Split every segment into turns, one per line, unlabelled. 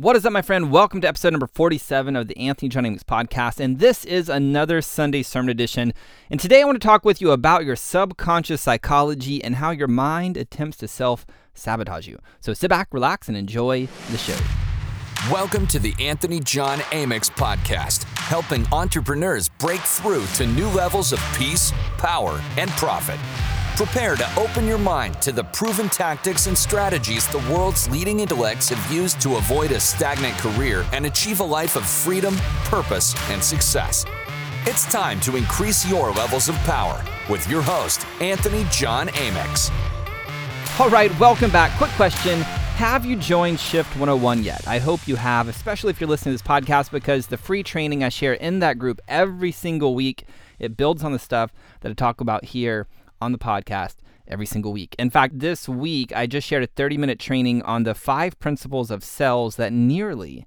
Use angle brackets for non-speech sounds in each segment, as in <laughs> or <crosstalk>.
What is up, my friend? Welcome to episode number 47 of the Anthony John Amix podcast. And this is another Sunday sermon edition. And today I want to talk with you about your subconscious psychology and how your mind attempts to self sabotage you. So sit back, relax, and enjoy the show.
Welcome to the Anthony John Amix podcast, helping entrepreneurs break through to new levels of peace, power, and profit. Prepare to open your mind to the proven tactics and strategies the world's leading intellects have used to avoid a stagnant career and achieve a life of freedom, purpose, and success. It's time to increase your levels of power with your host, Anthony John Amix.
All right, welcome back. Quick question Have you joined Shift 101 yet? I hope you have, especially if you're listening to this podcast, because the free training I share in that group every single week, it builds on the stuff that I talk about here on the podcast every single week. In fact, this week I just shared a 30 minute training on the five principles of sales that nearly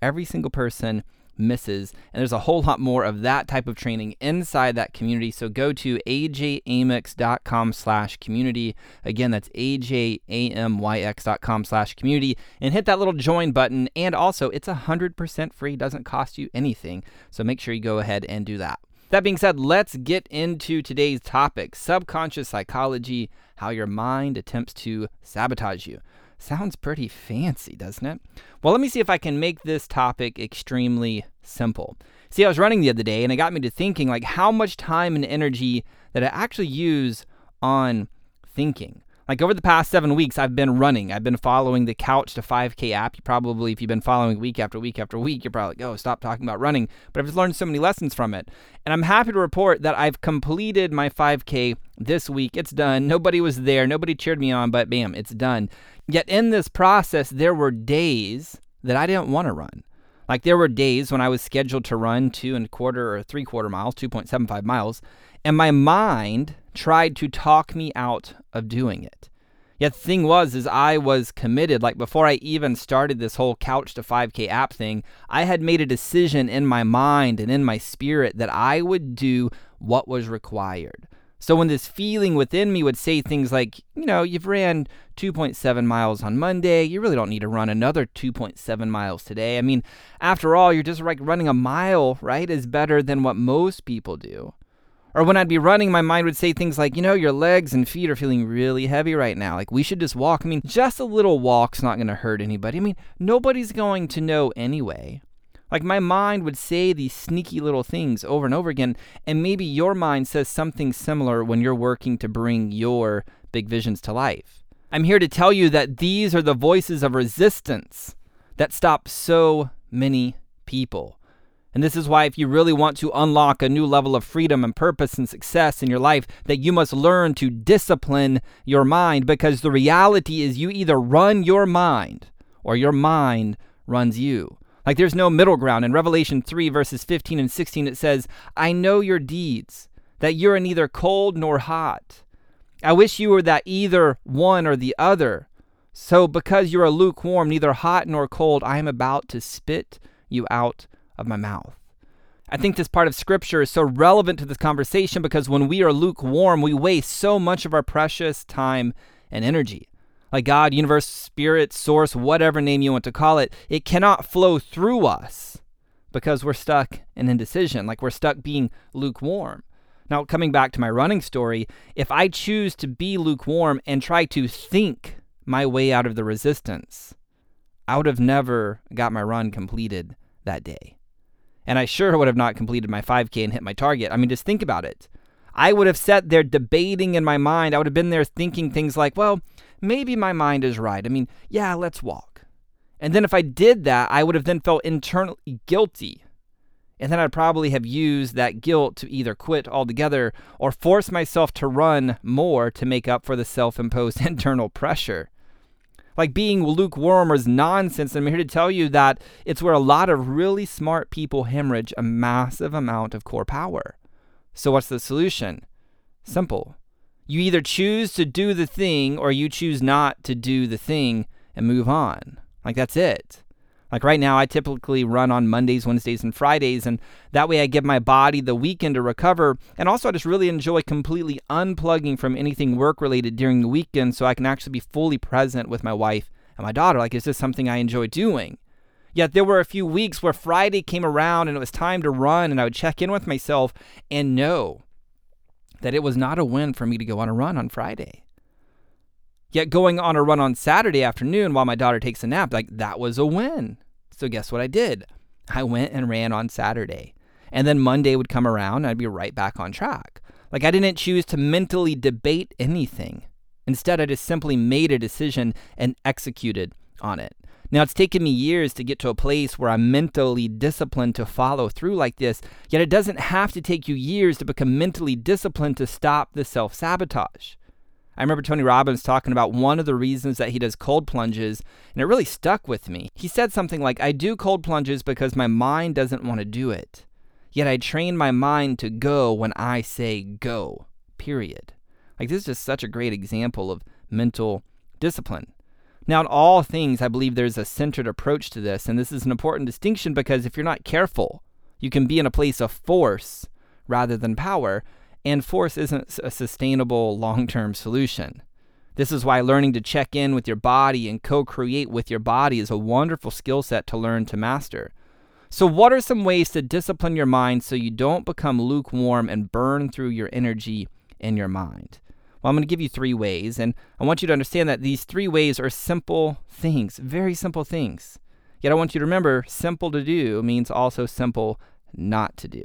every single person misses. And there's a whole lot more of that type of training inside that community. So go to ajamex.com slash community. Again, that's ajamyx.com slash community and hit that little join button. And also, it's 100% free, doesn't cost you anything. So make sure you go ahead and do that. That being said, let's get into today's topic subconscious psychology, how your mind attempts to sabotage you. Sounds pretty fancy, doesn't it? Well, let me see if I can make this topic extremely simple. See, I was running the other day and it got me to thinking like how much time and energy that I actually use on thinking. Like over the past seven weeks, I've been running. I've been following the Couch to 5K app. You probably, if you've been following week after week after week, you're probably like, oh, stop talking about running. But I've just learned so many lessons from it. And I'm happy to report that I've completed my 5K this week. It's done. Nobody was there. Nobody cheered me on, but bam, it's done. Yet in this process, there were days that I didn't want to run. Like there were days when I was scheduled to run two and a quarter or three quarter miles, 2.75 miles, and my mind tried to talk me out of doing it. Yet the thing was is I was committed like before I even started this whole couch to 5k app thing, I had made a decision in my mind and in my spirit that I would do what was required. So when this feeling within me would say things like, you know, you've ran 2.7 miles on Monday, you really don't need to run another 2.7 miles today. I mean, after all, you're just like running a mile, right? Is better than what most people do. Or when I'd be running, my mind would say things like, you know, your legs and feet are feeling really heavy right now. Like, we should just walk. I mean, just a little walk's not going to hurt anybody. I mean, nobody's going to know anyway. Like, my mind would say these sneaky little things over and over again. And maybe your mind says something similar when you're working to bring your big visions to life. I'm here to tell you that these are the voices of resistance that stop so many people. And this is why, if you really want to unlock a new level of freedom and purpose and success in your life, that you must learn to discipline your mind because the reality is you either run your mind or your mind runs you. Like there's no middle ground. In Revelation 3, verses 15 and 16, it says, I know your deeds, that you're neither cold nor hot. I wish you were that either one or the other. So, because you are lukewarm, neither hot nor cold, I am about to spit you out of my mouth. I think this part of scripture is so relevant to this conversation because when we are lukewarm, we waste so much of our precious time and energy. Like God, universe, spirit, source, whatever name you want to call it, it cannot flow through us because we're stuck in indecision, like we're stuck being lukewarm. Now, coming back to my running story, if I choose to be lukewarm and try to think my way out of the resistance, I would have never got my run completed that day and I sure would have not completed my 5K and hit my target. I mean, just think about it. I would have sat there debating in my mind. I would have been there thinking things like, well, maybe my mind is right. I mean, yeah, let's walk. And then if I did that, I would have then felt internally guilty. And then I'd probably have used that guilt to either quit altogether or force myself to run more to make up for the self imposed <laughs> internal pressure like being lukewarm is nonsense. And I'm here to tell you that it's where a lot of really smart people hemorrhage a massive amount of core power. So, what's the solution? Simple. You either choose to do the thing or you choose not to do the thing and move on. Like, that's it. Like right now, I typically run on Mondays, Wednesdays, and Fridays, and that way I give my body the weekend to recover. And also, I just really enjoy completely unplugging from anything work related during the weekend so I can actually be fully present with my wife and my daughter. Like, it's just something I enjoy doing. Yet there were a few weeks where Friday came around and it was time to run, and I would check in with myself and know that it was not a win for me to go on a run on Friday. Yet going on a run on Saturday afternoon while my daughter takes a nap, like that was a win. So guess what I did? I went and ran on Saturday. And then Monday would come around and I'd be right back on track. Like I didn't choose to mentally debate anything. Instead, I just simply made a decision and executed on it. Now, it's taken me years to get to a place where I'm mentally disciplined to follow through like this, yet it doesn't have to take you years to become mentally disciplined to stop the self sabotage. I remember Tony Robbins talking about one of the reasons that he does cold plunges, and it really stuck with me. He said something like, I do cold plunges because my mind doesn't want to do it. Yet I train my mind to go when I say go, period. Like, this is just such a great example of mental discipline. Now, in all things, I believe there's a centered approach to this, and this is an important distinction because if you're not careful, you can be in a place of force rather than power, and force isn't a sustainable long term solution. This is why learning to check in with your body and co create with your body is a wonderful skill set to learn to master. So, what are some ways to discipline your mind so you don't become lukewarm and burn through your energy in your mind? Well, I'm going to give you three ways, and I want you to understand that these three ways are simple things, very simple things. Yet I want you to remember simple to do means also simple not to do.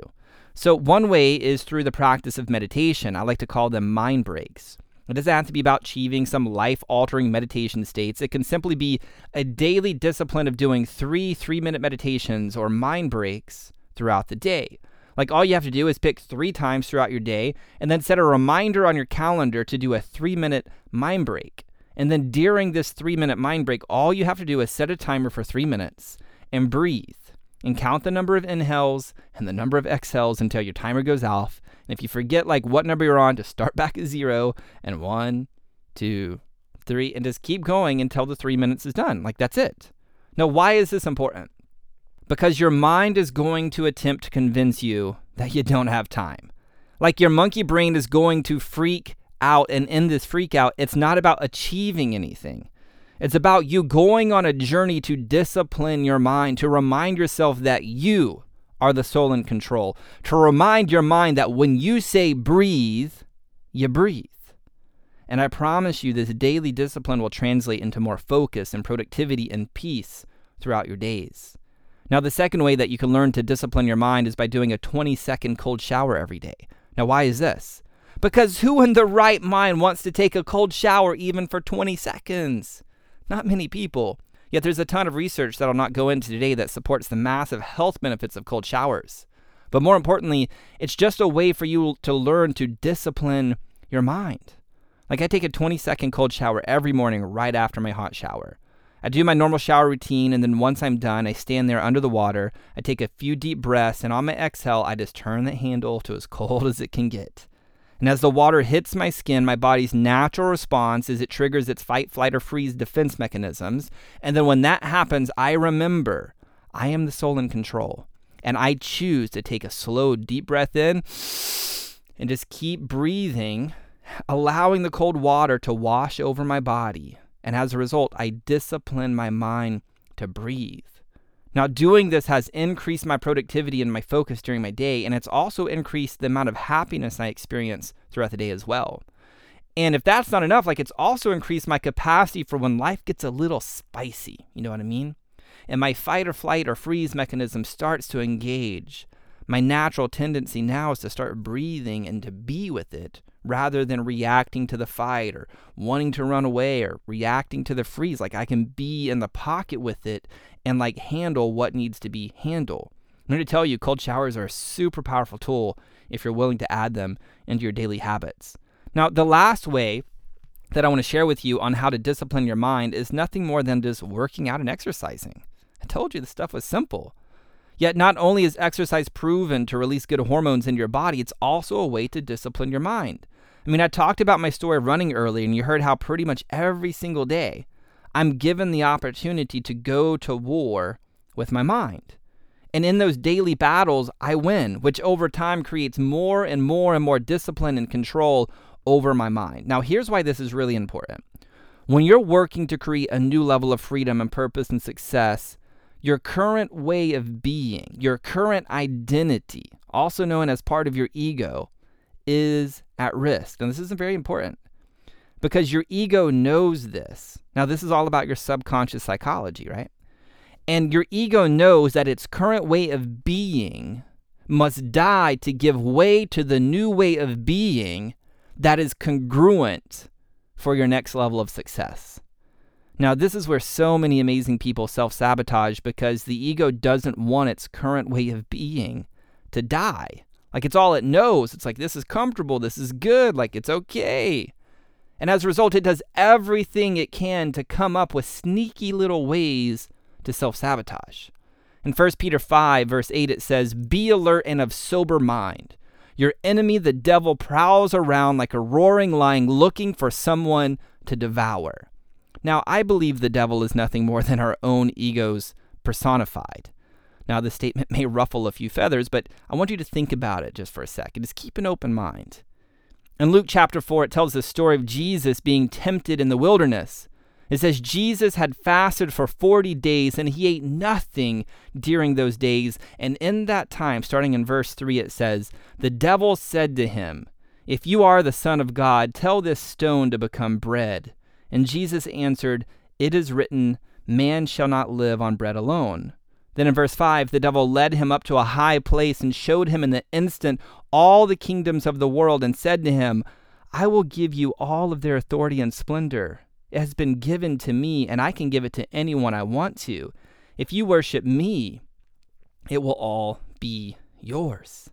So, one way is through the practice of meditation. I like to call them mind breaks. It doesn't have to be about achieving some life altering meditation states. It can simply be a daily discipline of doing three three minute meditations or mind breaks throughout the day. Like all you have to do is pick three times throughout your day and then set a reminder on your calendar to do a three minute mind break. And then during this three minute mind break, all you have to do is set a timer for three minutes and breathe and count the number of inhales and the number of exhales until your timer goes off. And if you forget like what number you're on, just start back at zero and one, two, three, and just keep going until the three minutes is done. Like that's it. Now, why is this important? Because your mind is going to attempt to convince you that you don't have time. Like your monkey brain is going to freak out, and in this freak out, it's not about achieving anything. It's about you going on a journey to discipline your mind, to remind yourself that you are the soul in control, to remind your mind that when you say breathe, you breathe. And I promise you, this daily discipline will translate into more focus and productivity and peace throughout your days. Now, the second way that you can learn to discipline your mind is by doing a 20 second cold shower every day. Now, why is this? Because who in the right mind wants to take a cold shower even for 20 seconds? Not many people. Yet there's a ton of research that I'll not go into today that supports the massive health benefits of cold showers. But more importantly, it's just a way for you to learn to discipline your mind. Like I take a 20 second cold shower every morning right after my hot shower. I do my normal shower routine, and then once I'm done, I stand there under the water. I take a few deep breaths, and on my exhale, I just turn the handle to as cold <laughs> as it can get. And as the water hits my skin, my body's natural response is it triggers its fight, flight, or freeze defense mechanisms. And then when that happens, I remember I am the soul in control. And I choose to take a slow, deep breath in and just keep breathing, allowing the cold water to wash over my body. And as a result, I discipline my mind to breathe. Now, doing this has increased my productivity and my focus during my day, and it's also increased the amount of happiness I experience throughout the day as well. And if that's not enough, like it's also increased my capacity for when life gets a little spicy. You know what I mean? And my fight or flight or freeze mechanism starts to engage. My natural tendency now is to start breathing and to be with it rather than reacting to the fight or wanting to run away or reacting to the freeze. Like I can be in the pocket with it and like handle what needs to be handled. I'm going to tell you, cold showers are a super powerful tool if you're willing to add them into your daily habits. Now, the last way that I want to share with you on how to discipline your mind is nothing more than just working out and exercising. I told you the stuff was simple. Yet, not only is exercise proven to release good hormones in your body, it's also a way to discipline your mind. I mean, I talked about my story of running early, and you heard how pretty much every single day I'm given the opportunity to go to war with my mind. And in those daily battles, I win, which over time creates more and more and more discipline and control over my mind. Now, here's why this is really important. When you're working to create a new level of freedom and purpose and success, your current way of being, your current identity, also known as part of your ego, is at risk. And this is very important because your ego knows this. Now, this is all about your subconscious psychology, right? And your ego knows that its current way of being must die to give way to the new way of being that is congruent for your next level of success. Now, this is where so many amazing people self sabotage because the ego doesn't want its current way of being to die. Like it's all it knows. It's like, this is comfortable. This is good. Like it's okay. And as a result, it does everything it can to come up with sneaky little ways to self sabotage. In 1 Peter 5, verse 8, it says, Be alert and of sober mind. Your enemy, the devil, prowls around like a roaring lion looking for someone to devour. Now, I believe the devil is nothing more than our own egos personified. Now, the statement <laughs> may ruffle a few feathers, but I want you to think about it just for a second. Just keep an open mind. In Luke chapter 4, it tells the story of Jesus being tempted in the wilderness. It says Jesus had fasted for 40 days and he ate nothing during those days. And in that time, starting in verse 3, it says, The devil said to him, If you are the Son of God, tell this stone to become bread. And Jesus answered, It is written, Man shall not live on bread alone. Then in verse 5, the devil led him up to a high place and showed him in the instant all the kingdoms of the world and said to him, I will give you all of their authority and splendor. It has been given to me, and I can give it to anyone I want to. If you worship me, it will all be yours.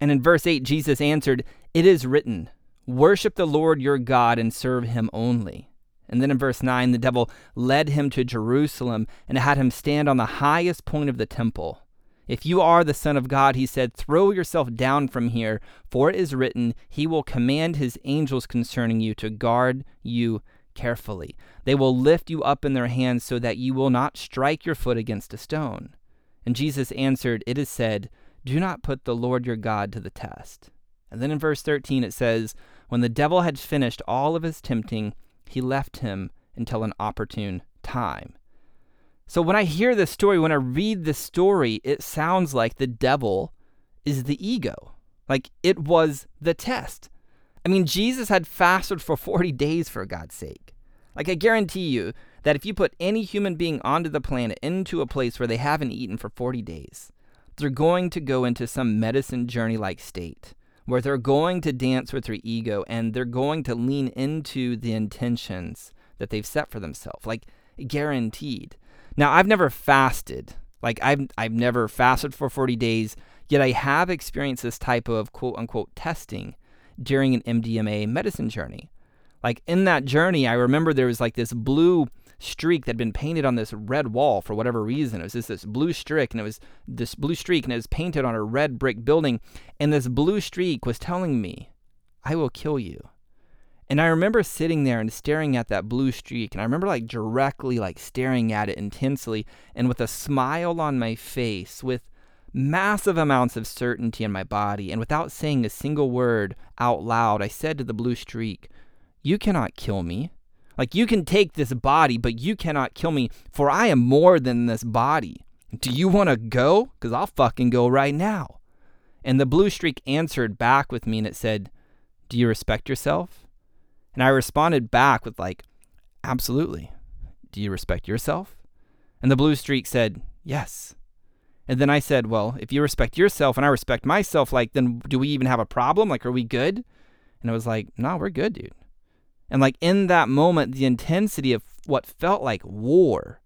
And in verse 8, Jesus answered, It is written, Worship the Lord your God and serve him only. And then in verse 9, the devil led him to Jerusalem and had him stand on the highest point of the temple. If you are the Son of God, he said, throw yourself down from here, for it is written, He will command His angels concerning you to guard you carefully. They will lift you up in their hands so that you will not strike your foot against a stone. And Jesus answered, It is said, Do not put the Lord your God to the test. And then in verse 13 it says, When the devil had finished all of his tempting, he left him until an opportune time. So when I hear this story, when I read this story, it sounds like the devil is the ego. Like it was the test. I mean, Jesus had fasted for 40 days for God's sake. Like I guarantee you that if you put any human being onto the planet into a place where they haven't eaten for 40 days, they're going to go into some medicine journey like state where they're going to dance with their ego and they're going to lean into the intentions that they've set for themselves. Like guaranteed. Now, I've never fasted. Like I've I've never fasted for 40 days, yet I have experienced this type of quote unquote testing during an MDMA medicine journey. Like in that journey, I remember there was like this blue streak that had been painted on this red wall for whatever reason. It was just this blue streak, and it was this blue streak, and it was painted on a red brick building. And this blue streak was telling me, I will kill you. And I remember sitting there and staring at that blue streak, and I remember like directly like staring at it intensely and with a smile on my face, with massive amounts of certainty in my body, and without saying a single word out loud, I said to the blue streak, You cannot kill me. Like, you can take this body, but you cannot kill me, for I am more than this body. Do you want to go? Because I'll fucking go right now. And the blue streak answered back with me and it said, Do you respect yourself? And I responded back with, like, absolutely. Do you respect yourself? And the blue streak said, yes. And then I said, well, if you respect yourself and I respect myself, like, then do we even have a problem? Like, are we good? And it was like, no, we're good, dude. And like in that moment, the intensity of what felt like war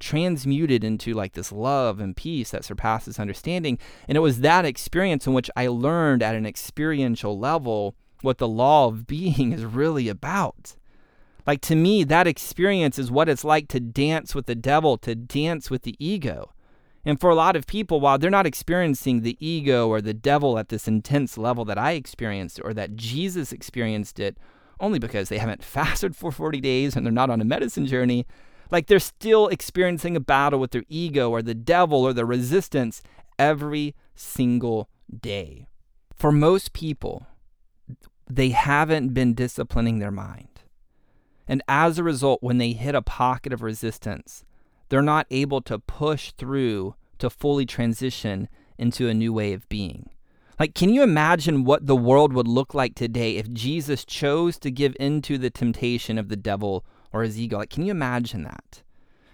transmuted into like this love and peace that surpasses understanding. And it was that experience in which I learned at an experiential level what the law of <laughs> being is really about. Like to me, that experience is what it's like to dance with the devil, to dance with the ego. And for a lot of people, while they're not experiencing the ego or the devil at this intense level that I experienced or that Jesus experienced it, only because they haven't <laughs> fasted for 40 days and they're not on a medicine journey, like they're still experiencing a battle with their ego or the devil or the resistance every single day. For most people, they haven't been disciplining their mind. And as a result, when they hit a pocket of resistance, they're not able to push through to fully transition into a new way of being. Like, can you imagine what the world would look like today if Jesus chose to give into the temptation of the devil or his ego? Like, can you imagine that?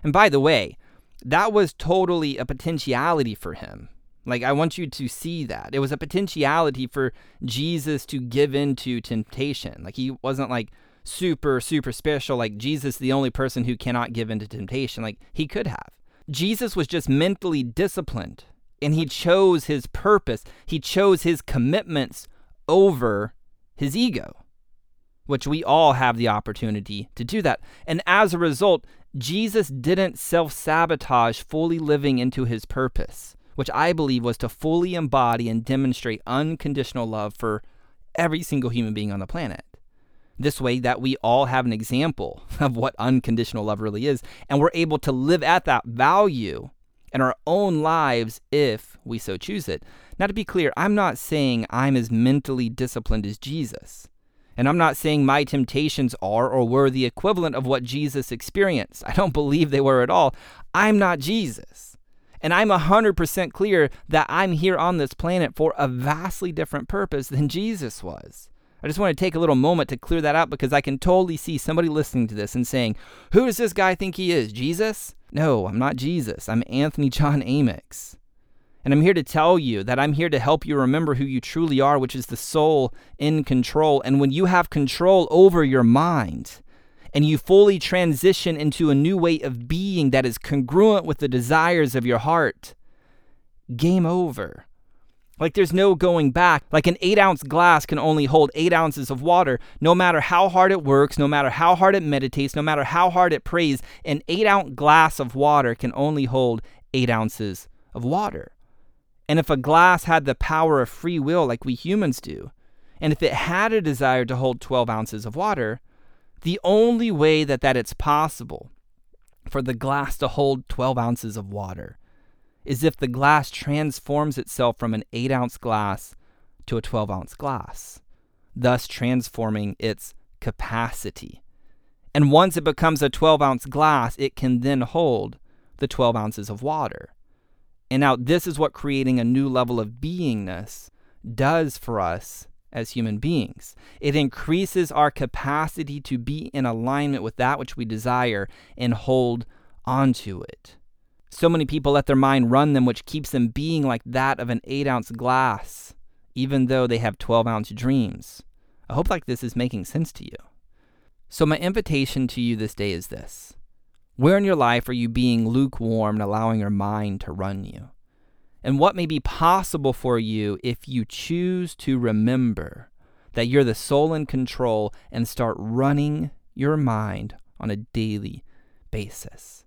And by the way, that was totally a potentiality for him. Like, I want you to see that. It was a potentiality for Jesus to give into temptation. Like, he wasn't like super, super special, like Jesus, the only person who cannot give into temptation. Like, he could have. Jesus was just mentally disciplined and he chose his purpose. He chose his commitments over his ego, which we all have the opportunity to do that. And as a result, Jesus didn't self sabotage fully living into his purpose, which I believe was to fully embody and demonstrate unconditional love for every single human being on the planet. This way, that we all have an example <laughs> of what unconditional love really is, and we're able to live at that value in our own lives if we so choose it. Now, to be clear, I'm not saying I'm as mentally disciplined as Jesus. And I'm not saying my temptations are or were the equivalent of what Jesus experienced. I don't believe they were at all. I'm not Jesus. And I'm 100% clear that I'm here on this planet for a vastly different purpose than Jesus was. I just want to take a little moment to clear that out because I can totally see somebody listening to this and saying, Who does this guy think he is? Jesus? No, I'm not Jesus. I'm Anthony John Amix. And I'm here to tell you that I'm here to help you remember who you truly are, which is the soul in control. And when you have control over your mind and you fully transition into a new way of being that is congruent with the desires of your heart, game over. Like there's no going back. Like an eight ounce glass can only hold eight ounces of water. No matter how hard it works, no matter how hard it meditates, no matter how hard it prays, an eight ounce glass of water can only hold eight ounces of water. And if a glass had the power of free will like we humans do, and if it had a desire to hold 12 ounces of water, the only way that, that it's possible for the glass to hold 12 ounces of water is if the glass transforms itself from an 8 ounce glass to a 12 ounce glass, thus transforming its capacity. And once it becomes a 12 ounce glass, it can then hold the 12 ounces of water. And now, this is what creating a new level of beingness does for us as human beings. It increases our capacity to be in alignment with that which we desire and hold onto it. So many people let their mind run them, which keeps them being like that of an 8 ounce glass, even though they have 12 ounce dreams. I hope like this is making sense to you. So, my invitation to you this day is this Where in your life are you being lukewarm and allowing your mind to run you? And what may be possible for you if you choose to remember that you're the soul in control and start running your mind on a daily basis?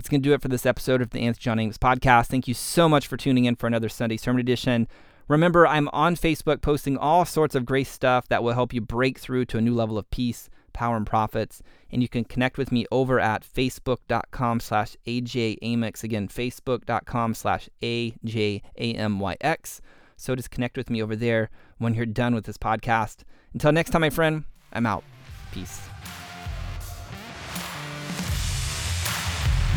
That's going to do it for this episode of the Anthony John Amix podcast. Thank you so much for tuning in for another Sunday Sermon Edition. Remember, I'm on Facebook posting all sorts of great stuff that will help you break through to a new level of peace, power, and profits. And you can connect with me over at facebook.com slash ajamyx. Again, facebook.com slash ajamyx. So just connect with me over there when you're done with this podcast. Until next time, my friend, I'm out. Peace.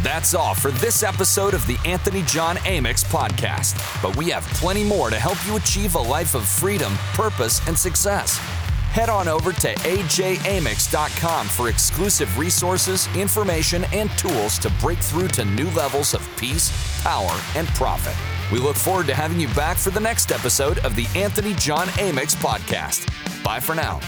That's all for this episode of the Anthony John Amix podcast. But we have plenty more to help you achieve a life of freedom, purpose, and success. Head on over to ajamix.com for exclusive resources, information, and tools to break through to new levels of peace, power, and profit. We look forward to having you back for the next episode of the Anthony John Amix podcast. Bye for now.